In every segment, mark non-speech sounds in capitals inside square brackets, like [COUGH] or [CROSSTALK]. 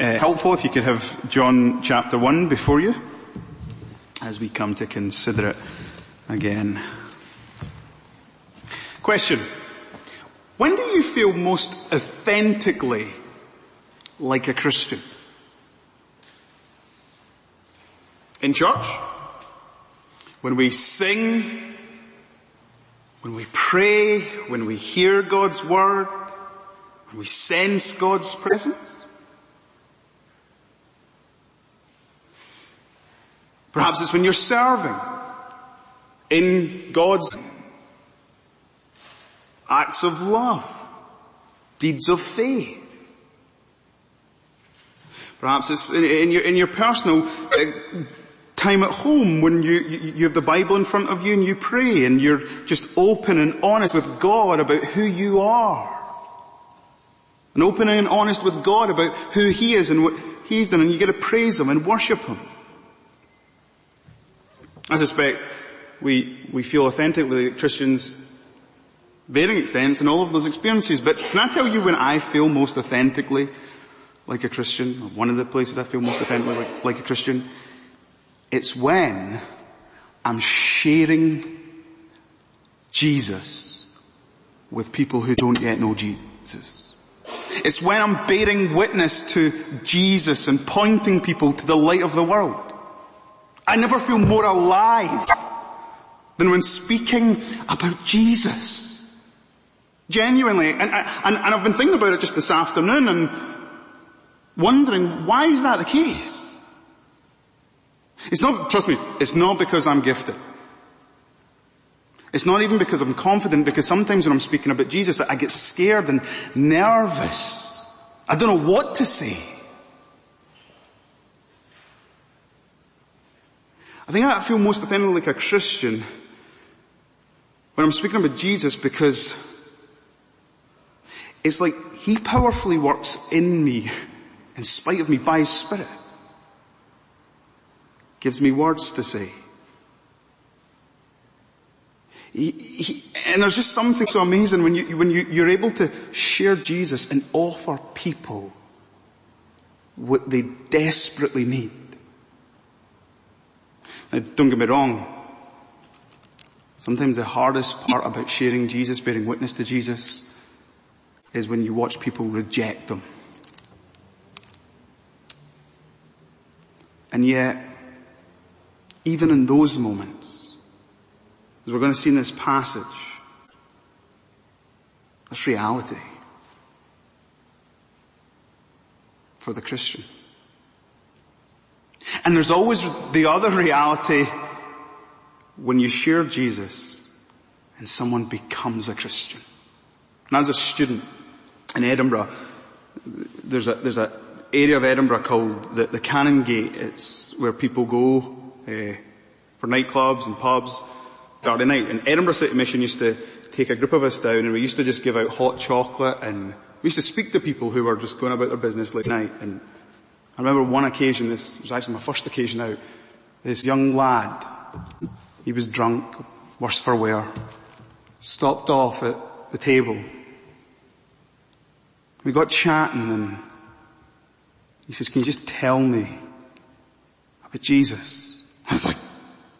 uh, helpful if you could have John chapter 1 before you as we come to consider it again. Question. When do you feel most authentically like a Christian? In church? When we sing? When we pray? When we hear God's word? When we sense God's presence? Perhaps it's when you're serving in God's acts of love, deeds of faith. Perhaps it's in your, in your personal uh, time at home when you, you have the Bible in front of you and you pray and you're just open and honest with God about who you are. And open and honest with God about who He is and what He's done and you get to praise Him and worship Him. I suspect we, we feel authentically Christians varying extents in all of those experiences. But can I tell you when I feel most authentically like a Christian, one of the places I feel most authentically like, like a Christian, it's when I'm sharing Jesus with people who don't yet know Jesus. It's when I'm bearing witness to Jesus and pointing people to the light of the world. I never feel more alive than when speaking about Jesus. Genuinely. And, and, and I've been thinking about it just this afternoon and wondering, why is that the case? It's not, trust me, it's not because I'm gifted. It's not even because I'm confident, because sometimes when I'm speaking about Jesus, I get scared and nervous. I don't know what to say. I think I feel most authentically like a Christian when I'm speaking about Jesus because it's like He powerfully works in me, in spite of me, by His Spirit. Gives me words to say. He, he, and there's just something so amazing when you, when you, you're able to share Jesus and offer people what they desperately need. Don't get me wrong. Sometimes the hardest part about sharing Jesus, bearing witness to Jesus, is when you watch people reject them. And yet, even in those moments, as we're going to see in this passage, that's reality for the Christian. And there's always the other reality when you share Jesus and someone becomes a Christian. And as a student, in Edinburgh, there's a, there's a area of Edinburgh called the, the Canongate. It's where people go uh, for nightclubs and pubs Saturday night. And Edinburgh City Mission used to take a group of us down and we used to just give out hot chocolate and we used to speak to people who were just going about their business late night. And I remember one occasion, this was actually my first occasion out, this young lad, he was drunk, worse for wear, stopped off at the table we got chatting and he says, can you just tell me about Jesus? [LAUGHS] I was like,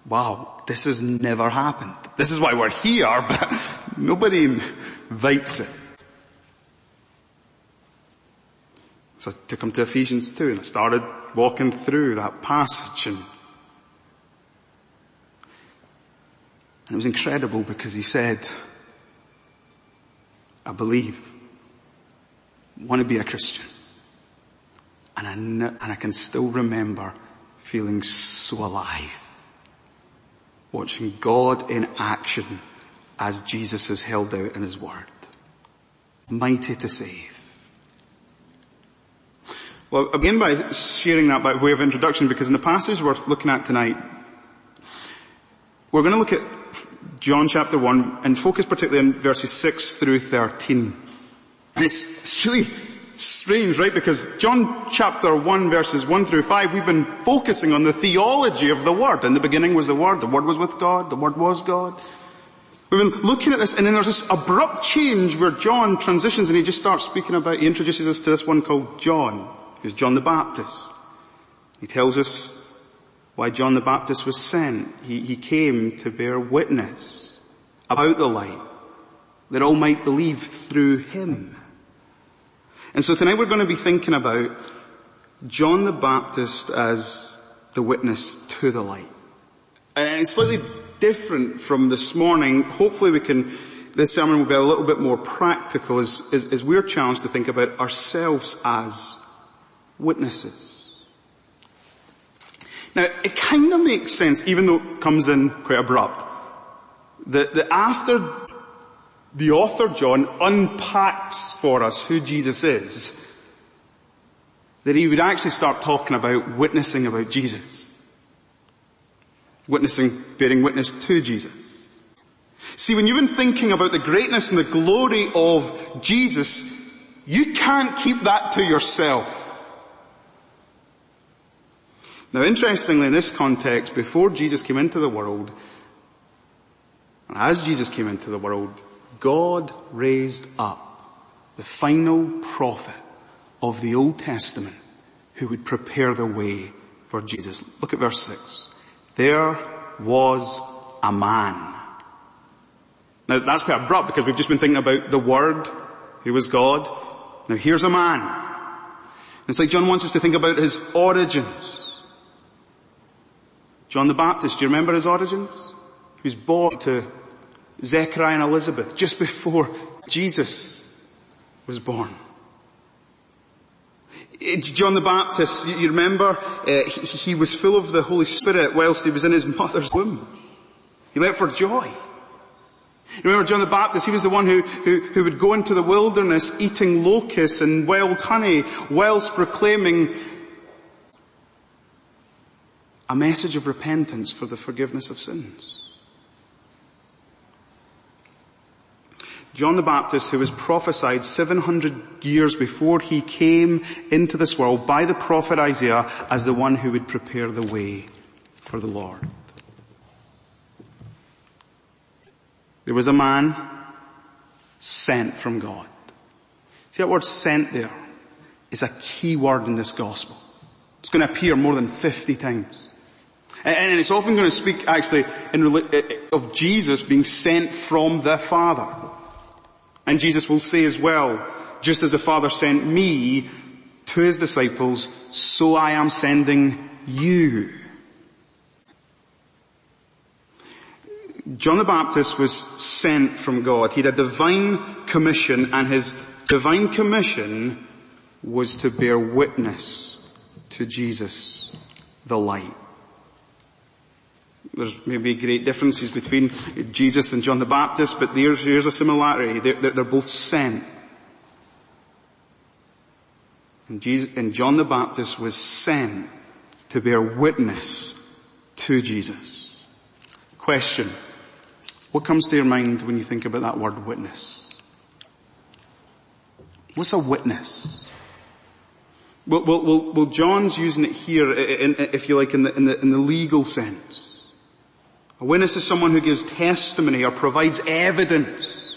wow, this has never happened. This is why we're here, [LAUGHS] but nobody invites it. So I took him to Ephesians 2 and I started walking through that passage and, and it was incredible because he said, I believe want to be a Christian. And I, and I can still remember feeling so alive. Watching God in action as Jesus is held out in His Word. Mighty to save. Well, I begin by sharing that by way of introduction because in the passage we're looking at tonight, we're going to look at John chapter 1 and focus particularly on verses 6 through 13. And it's, it's really strange, right? Because John chapter 1 verses 1 through 5, we've been focusing on the theology of the Word. In the beginning was the Word, the Word was with God, the Word was God. We've been looking at this and then there's this abrupt change where John transitions and he just starts speaking about, he introduces us to this one called John. Is John the Baptist. He tells us why John the Baptist was sent. He, he came to bear witness about the light, that all might believe through him. And so tonight we're going to be thinking about John the Baptist as the witness to the light. And it's slightly different from this morning. Hopefully we can, this sermon will be a little bit more practical as, as, as we're challenged to think about ourselves as witnesses. Now, it kind of makes sense, even though it comes in quite abrupt, that, that after the author John unpacks for us who Jesus is, that he would actually start talking about witnessing about Jesus. Witnessing, bearing witness to Jesus. See, when you've been thinking about the greatness and the glory of Jesus, you can't keep that to yourself. Now interestingly in this context, before Jesus came into the world, and as Jesus came into the world, God raised up the final prophet of the Old Testament who would prepare the way for Jesus. Look at verse 6. There was a man. Now that's quite abrupt because we've just been thinking about the Word, who was God. Now here's a man. It's like John wants us to think about his origins. John the Baptist, do you remember his origins? He was born to Zechariah and Elizabeth just before Jesus was born. John the Baptist, you remember, uh, he, he was full of the Holy Spirit whilst he was in his mother's womb. He leapt for joy. Remember John the Baptist, he was the one who, who, who would go into the wilderness eating locusts and wild honey whilst proclaiming a message of repentance for the forgiveness of sins. John the Baptist, who was prophesied 700 years before he came into this world by the prophet Isaiah as the one who would prepare the way for the Lord. There was a man sent from God. See that word sent there is a key word in this gospel. It's going to appear more than 50 times. And it's often going to speak actually in, eh, eh, of Jesus being sent from the Father. And Jesus will say as well, just as the Father sent me to his disciples, so I am sending you. John the Baptist was sent from God. He had a divine commission and his divine commission was to bear witness to Jesus, the light. There's maybe great differences between Jesus and John the Baptist, but there's, here's a similarity. They're, they're both sent. And, Jesus, and John the Baptist was sent to bear witness to Jesus. Question. What comes to your mind when you think about that word witness? What's a witness? Well, well, well, well John's using it here, in, if you like, in the, in the, in the legal sense. A witness is someone who gives testimony or provides evidence.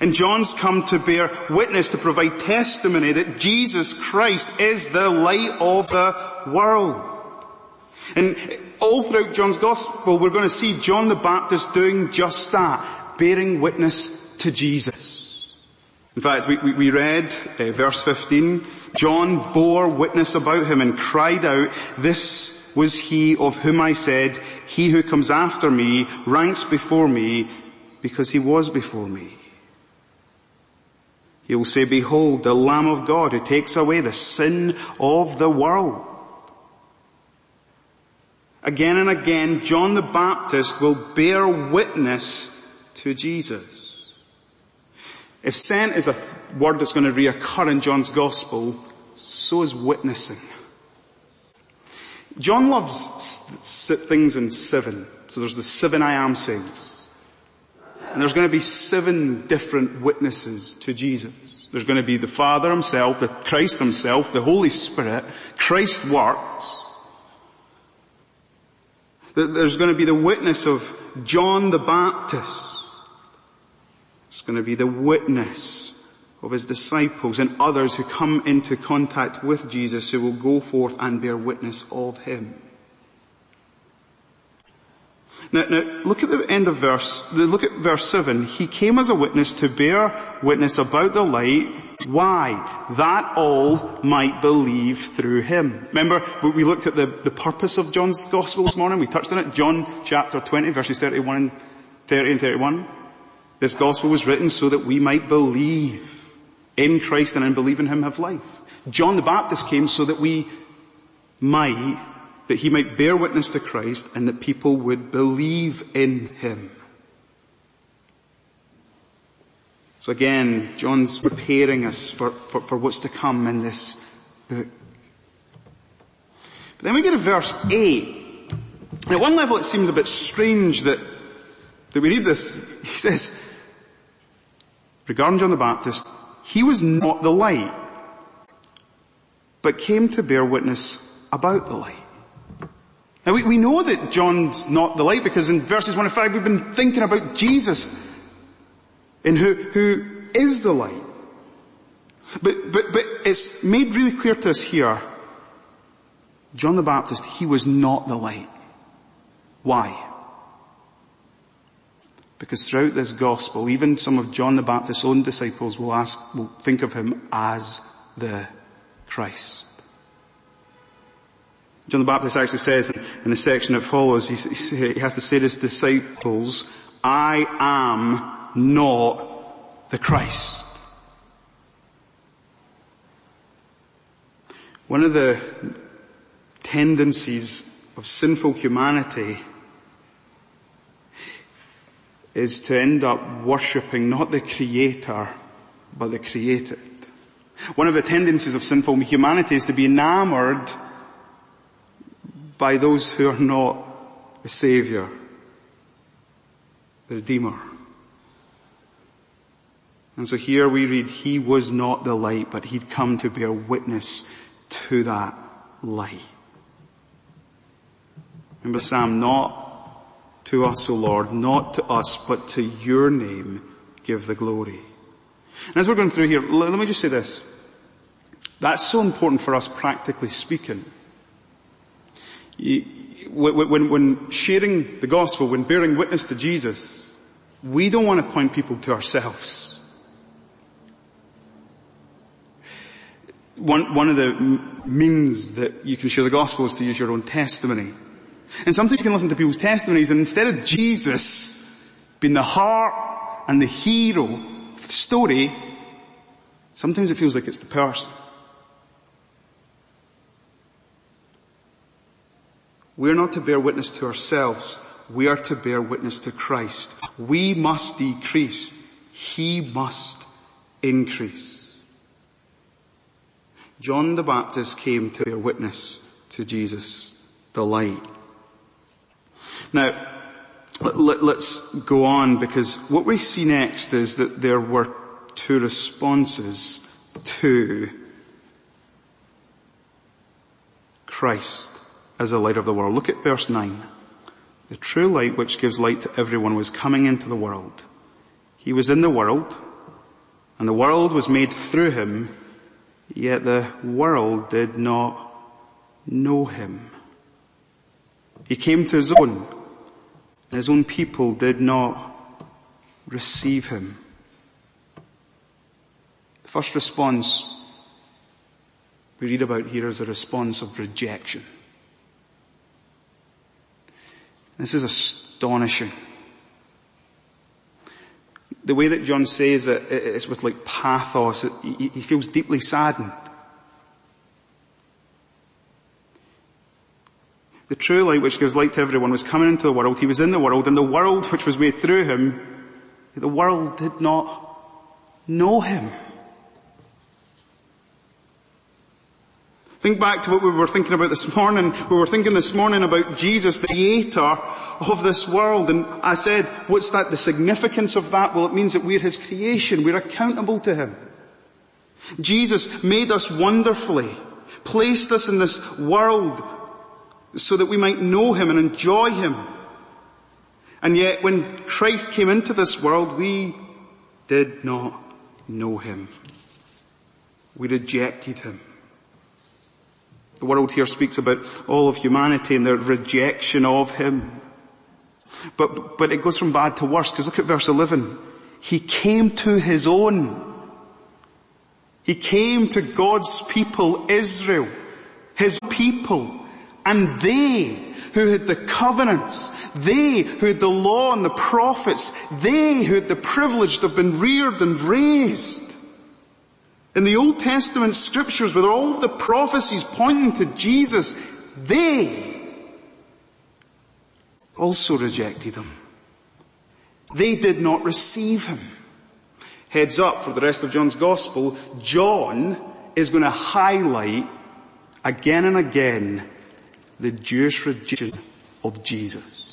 And John's come to bear witness, to provide testimony that Jesus Christ is the light of the world. And all throughout John's gospel, we're going to see John the Baptist doing just that, bearing witness to Jesus. In fact, we, we, we read uh, verse 15, John bore witness about him and cried out, this was he of whom I said, he who comes after me ranks before me because he was before me. He will say, behold, the Lamb of God who takes away the sin of the world. Again and again, John the Baptist will bear witness to Jesus. If sent is a word that's going to reoccur in John's gospel, so is witnessing. John loves things in seven. So there's the seven I am sayings. And there's going to be seven different witnesses to Jesus. There's going to be the Father himself, the Christ himself, the Holy Spirit, Christ works. There's going to be the witness of John the Baptist. There's going to be the witness of his disciples and others who come into contact with Jesus who will go forth and bear witness of him. Now, now, look at the end of verse, look at verse 7. He came as a witness to bear witness about the light. Why? That all might believe through him. Remember, we looked at the, the purpose of John's gospel this morning. We touched on it. John chapter 20 verses 31, 30 and 31. This gospel was written so that we might believe in Christ and in believing him have life. John the Baptist came so that we might that he might bear witness to Christ and that people would believe in him. So again, John's preparing us for, for, for what's to come in this book. But then we get to verse 8. And at one level it seems a bit strange that, that we read this. [LAUGHS] He says, regarding John the Baptist, he was not the light, but came to bear witness about the light. Now we, we know that John's not the light because in verses 1 and 5 we've been thinking about Jesus and who, who is the light. But, but, but it's made really clear to us here, John the Baptist, he was not the light. Why? Because throughout this gospel, even some of John the Baptist's own disciples will ask, will think of him as the Christ. John the Baptist actually says in the section that follows, he has to say to his disciples, I am not the Christ. One of the tendencies of sinful humanity is to end up worshipping not the creator, but the created. One of the tendencies of sinful humanity is to be enamored by those who are not the Savior, the Redeemer. And so here we read, He was not the light, but He'd come to bear witness to that light. Remember Psalm, not to us, O Lord, not to us, but to your name give the glory. And as we're going through here, let me just say this. That's so important for us practically speaking when, when sharing the gospel, when bearing witness to Jesus, we don't want to point people to ourselves. One, one of the means that you can share the gospel is to use your own testimony. And sometimes you can listen to people's testimonies and instead of Jesus being the heart and the hero of the story, sometimes it feels like it's the person. We're not to bear witness to ourselves. We are to bear witness to Christ. We must decrease. He must increase. John the Baptist came to bear witness to Jesus, the light. Now, let, us go on because what we see next is that there were two responses to Christ as the light of the world. Look at verse 9. The true light which gives light to everyone was coming into the world. He was in the world, and the world was made through him, yet the world did not know him. He came to his own, and his own people did not receive him. The first response we read about here is a response of rejection. This is astonishing. The way that John says it is with like pathos. He feels deeply saddened. The true light which gives light to everyone was coming into the world. He was in the world and the world which was made through him, the world did not know him. Think back to what we were thinking about this morning. We were thinking this morning about Jesus, the creator of this world. And I said, what's that, the significance of that? Well, it means that we're his creation. We're accountable to him. Jesus made us wonderfully, placed us in this world so that we might know him and enjoy him. And yet when Christ came into this world, we did not know him. We rejected him. The world here speaks about all of humanity and their rejection of him. But, but it goes from bad to worse because look at verse 11. He came to his own. He came to God's people, Israel, his people, and they who had the covenants, they who had the law and the prophets, they who had the privilege to have been reared and raised in the Old Testament scriptures with all of the prophecies pointing to Jesus, they also rejected him. They did not receive him. Heads up for the rest of John's gospel, John is going to highlight again and again the Jewish rejection of Jesus.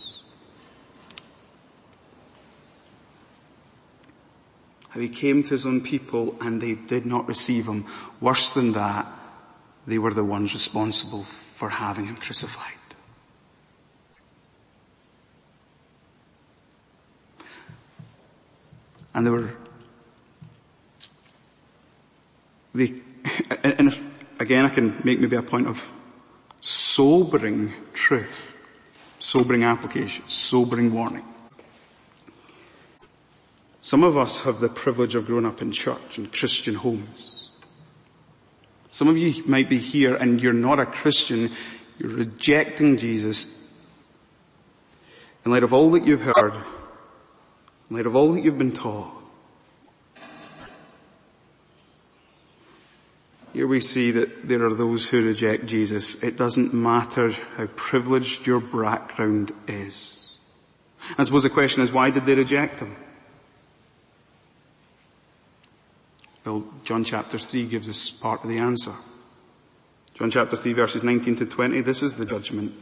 how he came to his own people and they did not receive him. Worse than that, they were the ones responsible for having him crucified. And they were, they, [LAUGHS] and if, again I can make maybe a point of sobering truth, sobering application, sobering warning. Some of us have the privilege of growing up in church and Christian homes. Some of you might be here and you're not a Christian. You're rejecting Jesus. In light of all that you've heard, in light of all that you've been taught, Here we see that there are those who reject Jesus. It doesn't matter how privileged your background is. I suppose the question is why did they reject him? Well, John chapter 3 gives us part of the answer. John chapter 3 verses 19 to 20, this is the judgment.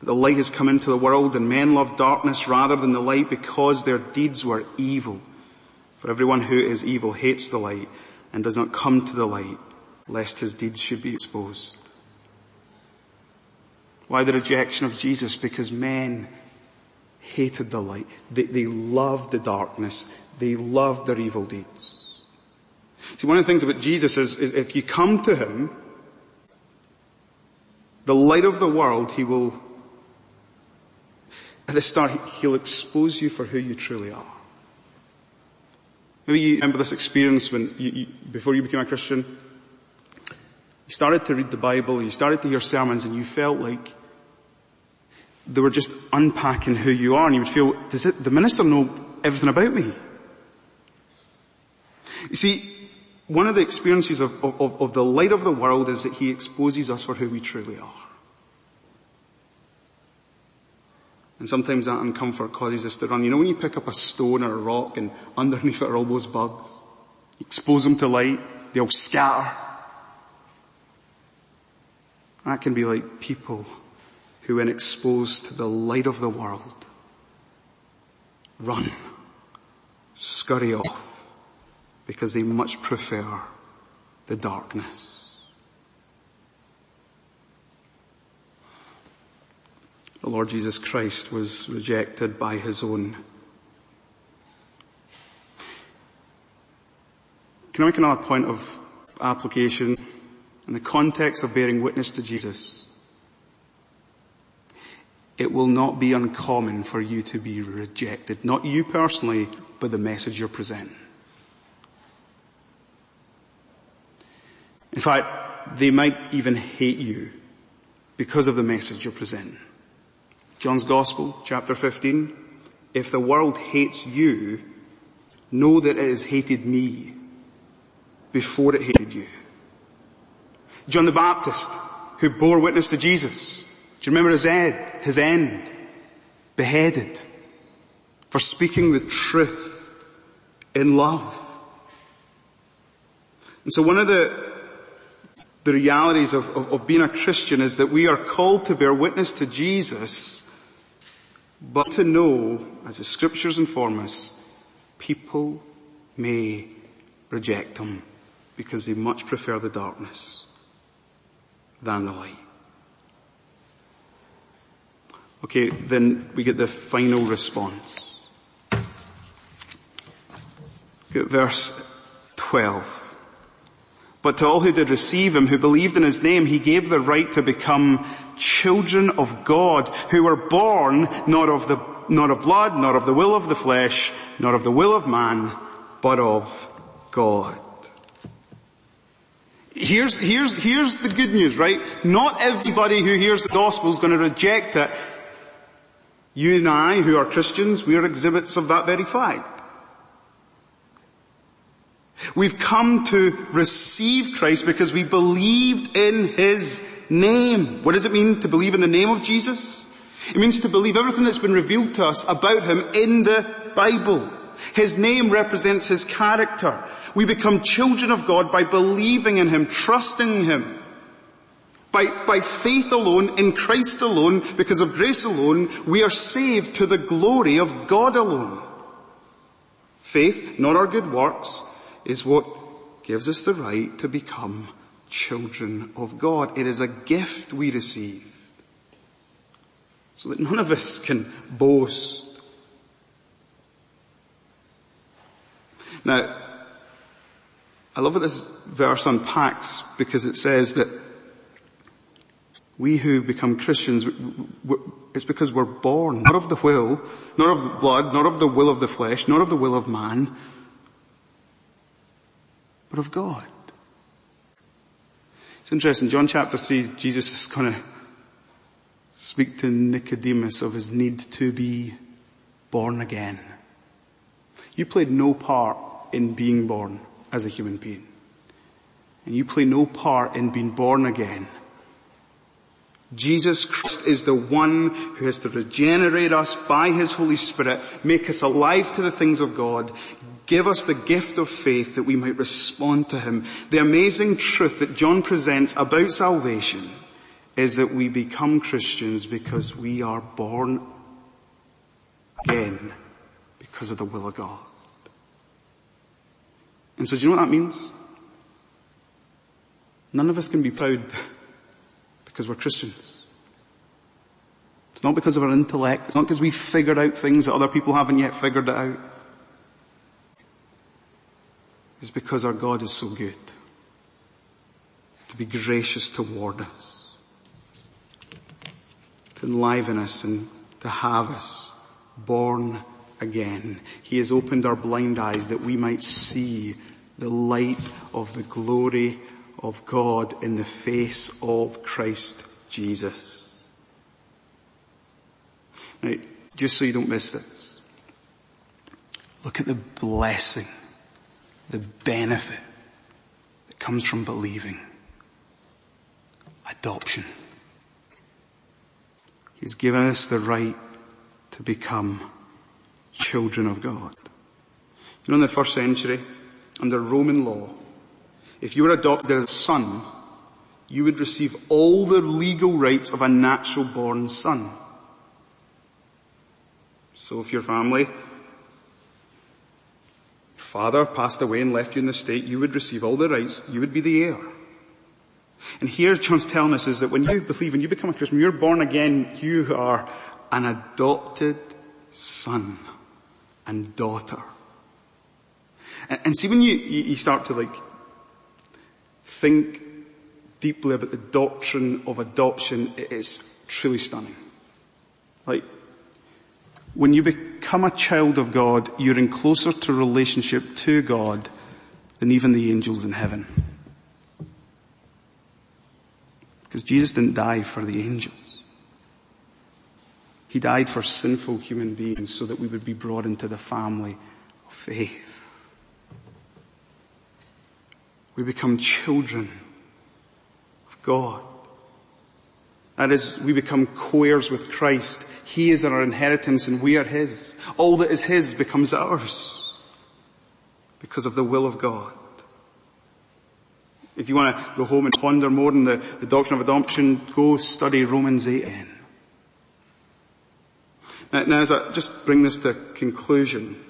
The light has come into the world and men love darkness rather than the light because their deeds were evil. For everyone who is evil hates the light and does not come to the light lest his deeds should be exposed. Why the rejection of Jesus? Because men hated the light. They, they loved the darkness. They loved their evil deeds. See, one of the things about Jesus is, is if you come to Him, the light of the world, He will, at the start, He'll expose you for who you truly are. Maybe you remember this experience when you, you, before you became a Christian, you started to read the Bible, you started to hear sermons and you felt like they were just unpacking who you are and you would feel, does it, the minister know everything about me? You see, one of the experiences of, of, of the light of the world is that he exposes us for who we truly are. And sometimes that uncomfort causes us to run. You know when you pick up a stone or a rock and underneath it are all those bugs? You expose them to light, they all scatter. That can be like people who when exposed to the light of the world, run, scurry off because they much prefer the darkness. The Lord Jesus Christ was rejected by his own. Can I make another point of application in the context of bearing witness to Jesus? It will not be uncommon for you to be rejected. Not you personally, but the message you're presenting. In fact, they might even hate you because of the message you're presenting. John's Gospel, chapter 15. If the world hates you, know that it has hated me before it hated you. John the Baptist, who bore witness to Jesus. Do you remember his end? His end. Beheaded. For speaking the truth in love. And so one of the the realities of, of, of, being a Christian is that we are called to bear witness to Jesus, but to know, as the scriptures inform us, people may reject him because they much prefer the darkness than the light. Okay, then we get the final response. Get verse 12. But to all who did receive him, who believed in his name, he gave the right to become children of God, who were born not of the, not of blood, not of the will of the flesh, not of the will of man, but of God. Here's, here's, here's the good news, right? Not everybody who hears the gospel is going to reject it. You and I, who are Christians, we are exhibits of that very fact. We've come to receive Christ because we believed in His name. What does it mean to believe in the name of Jesus? It means to believe everything that's been revealed to us about Him in the Bible. His name represents His character. We become children of God by believing in Him, trusting Him. By, by faith alone, in Christ alone, because of grace alone, we are saved to the glory of God alone. Faith, not our good works, is what gives us the right to become children of God. It is a gift we receive. So that none of us can boast. Now, I love what this verse unpacks because it says that we who become Christians, it's because we're born, not of the will, not of blood, not of the will of the flesh, not of the will of man, but of God. It's interesting, John chapter 3, Jesus is to speak to Nicodemus of his need to be born again. You played no part in being born as a human being. And you play no part in being born again. Jesus Christ is the one who has to regenerate us by His Holy Spirit, make us alive to the things of God, Give us the gift of faith that we might respond to Him. The amazing truth that John presents about salvation is that we become Christians because we are born again because of the will of God. And so do you know what that means? None of us can be proud [LAUGHS] because we're Christians. It's not because of our intellect. It's not because we've figured out things that other people haven't yet figured it out It's because our God is so good. To be gracious toward us. To enliven us and to have us born again. He has opened our blind eyes that we might see the light of the glory of God in the face of Christ Jesus. Now, just so you don't miss this, look at the blessing the benefit that comes from believing. Adoption. He's given us the right to become children of God. You know in the first century, under Roman law, if you were adopted as a son, you would receive all the legal rights of a natural born son. So if your family father passed away and left you in the state, you would receive all the rights, you would be the heir. And here John's telling us is that when you believe, when you become a Christian, when you're born again, you are an adopted son and daughter. And, and see when you, you start to like think deeply about the doctrine of adoption, it is truly stunning. Like, when you become a child of God, you're in closer to relationship to God than even the angels in heaven. Because Jesus didn't die for the angels. He died for sinful human beings so that we would be brought into the family of faith. We become children of God. That is, we become co-heirs with Christ. He is our inheritance and we are His. All that is His becomes ours because of the will of God. If you want to go home and ponder more on the, the doctrine of adoption, go study Romans 8 Now, now as I just bring this to conclusion,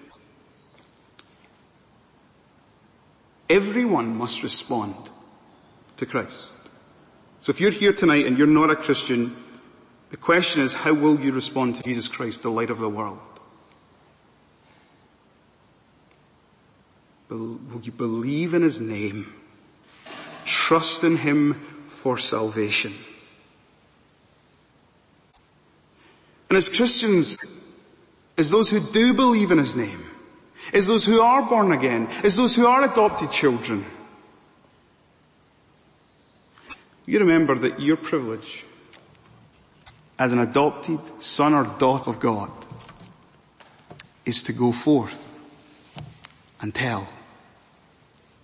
everyone must respond to Christ. So if you're here tonight and you're not a Christian, the question is how will you respond to Jesus Christ, the light of the world? Will you believe in His name trust in Him for salvation. And as Christians, as those who do believe in His name, as those who are born again, as those who are adopted children, you remember that your privilege as an adopted son or daughter of God is to go forth and tell.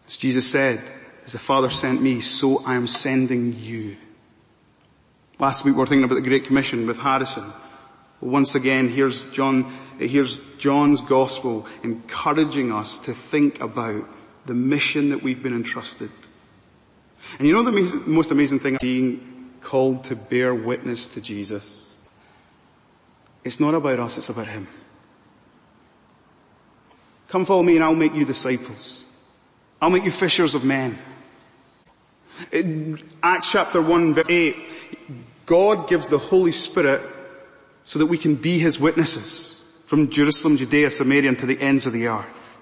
As Jesus said, as the Father sent me, so I am sending you. Last week we were thinking about the Great Commission with Harrison. Once again, here's John, here's John's gospel encouraging us to think about the mission that we've been entrusted. And you know the most amazing thing being called to bear witness to Jesus? It's not about us, it's about Him. Come follow me and I'll make you disciples. I'll make you fishers of men. In Acts chapter 1 verse 8, God gives the Holy Spirit so that we can be His witnesses from Jerusalem, Judea, Samaria and to the ends of the earth.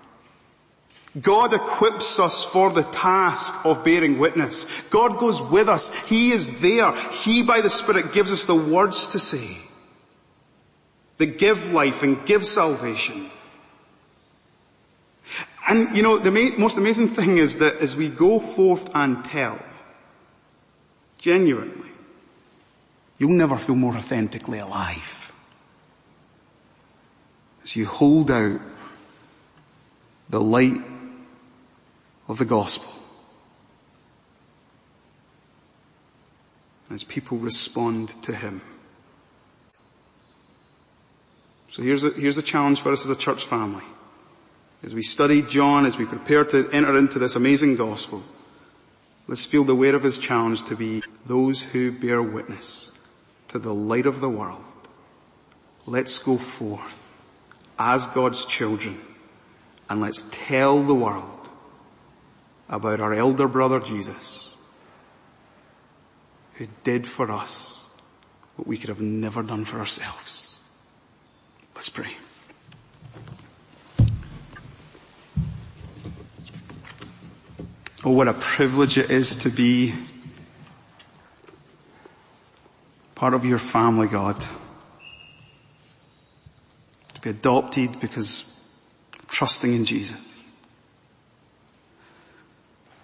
God equips us for the task of bearing witness. God goes with us. He is there. He by the Spirit gives us the words to say that give life and give salvation. And you know, the most amazing thing is that as we go forth and tell, genuinely, you'll never feel more authentically alive. As you hold out the light of the gospel. As people respond to Him. So here's a, here's a challenge for us as a church family as we study John, as we prepare to enter into this amazing gospel, let's feel the weight of his challenge to be those who bear witness to the light of the world. Let's go forth as God's children and let's tell the world about our elder brother Jesus who did for us what we could have never done for ourselves. Let's pray. Oh, what a privilege it is to be part of your family, God. Be adopted because trusting in Jesus.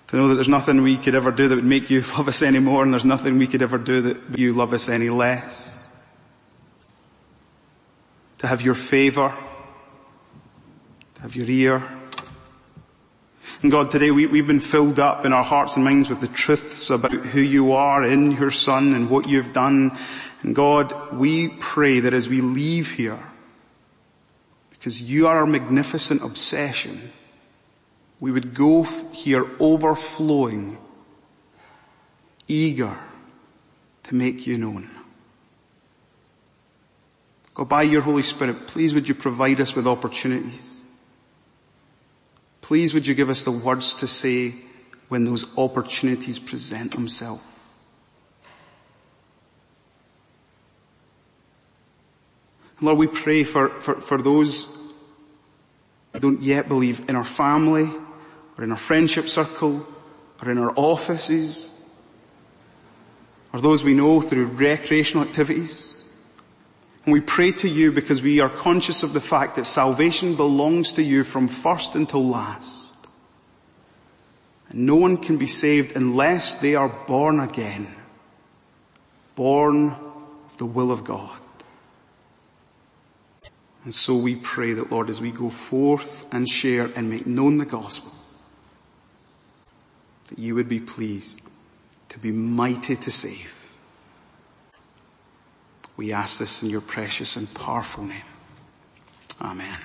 To know that there's nothing we could ever do that would make you [LAUGHS] love us any more and there's nothing we could ever do that you love us any less. To have your favor, to have your ear, and God, today we, we've been filled up in our hearts and minds with the truths about who you are in your son and what you've done. And God, we pray that as we leave here, because you are our magnificent obsession, we would go here overflowing, eager to make you known. God, by your Holy Spirit, please would you provide us with opportunities Please would you give us the words to say when those opportunities present themselves. Lord, we pray for, for, for those who don't yet believe in our family or in our friendship circle or in our offices or those we know through recreational activities. And we pray to you because we are conscious of the fact that salvation belongs to you from first until last. And no one can be saved unless they are born again. Born of the will of God. And so we pray that Lord, as we go forth and share and make known the gospel, that you would be pleased to be mighty to save we ask this in your precious and powerful name. Amen.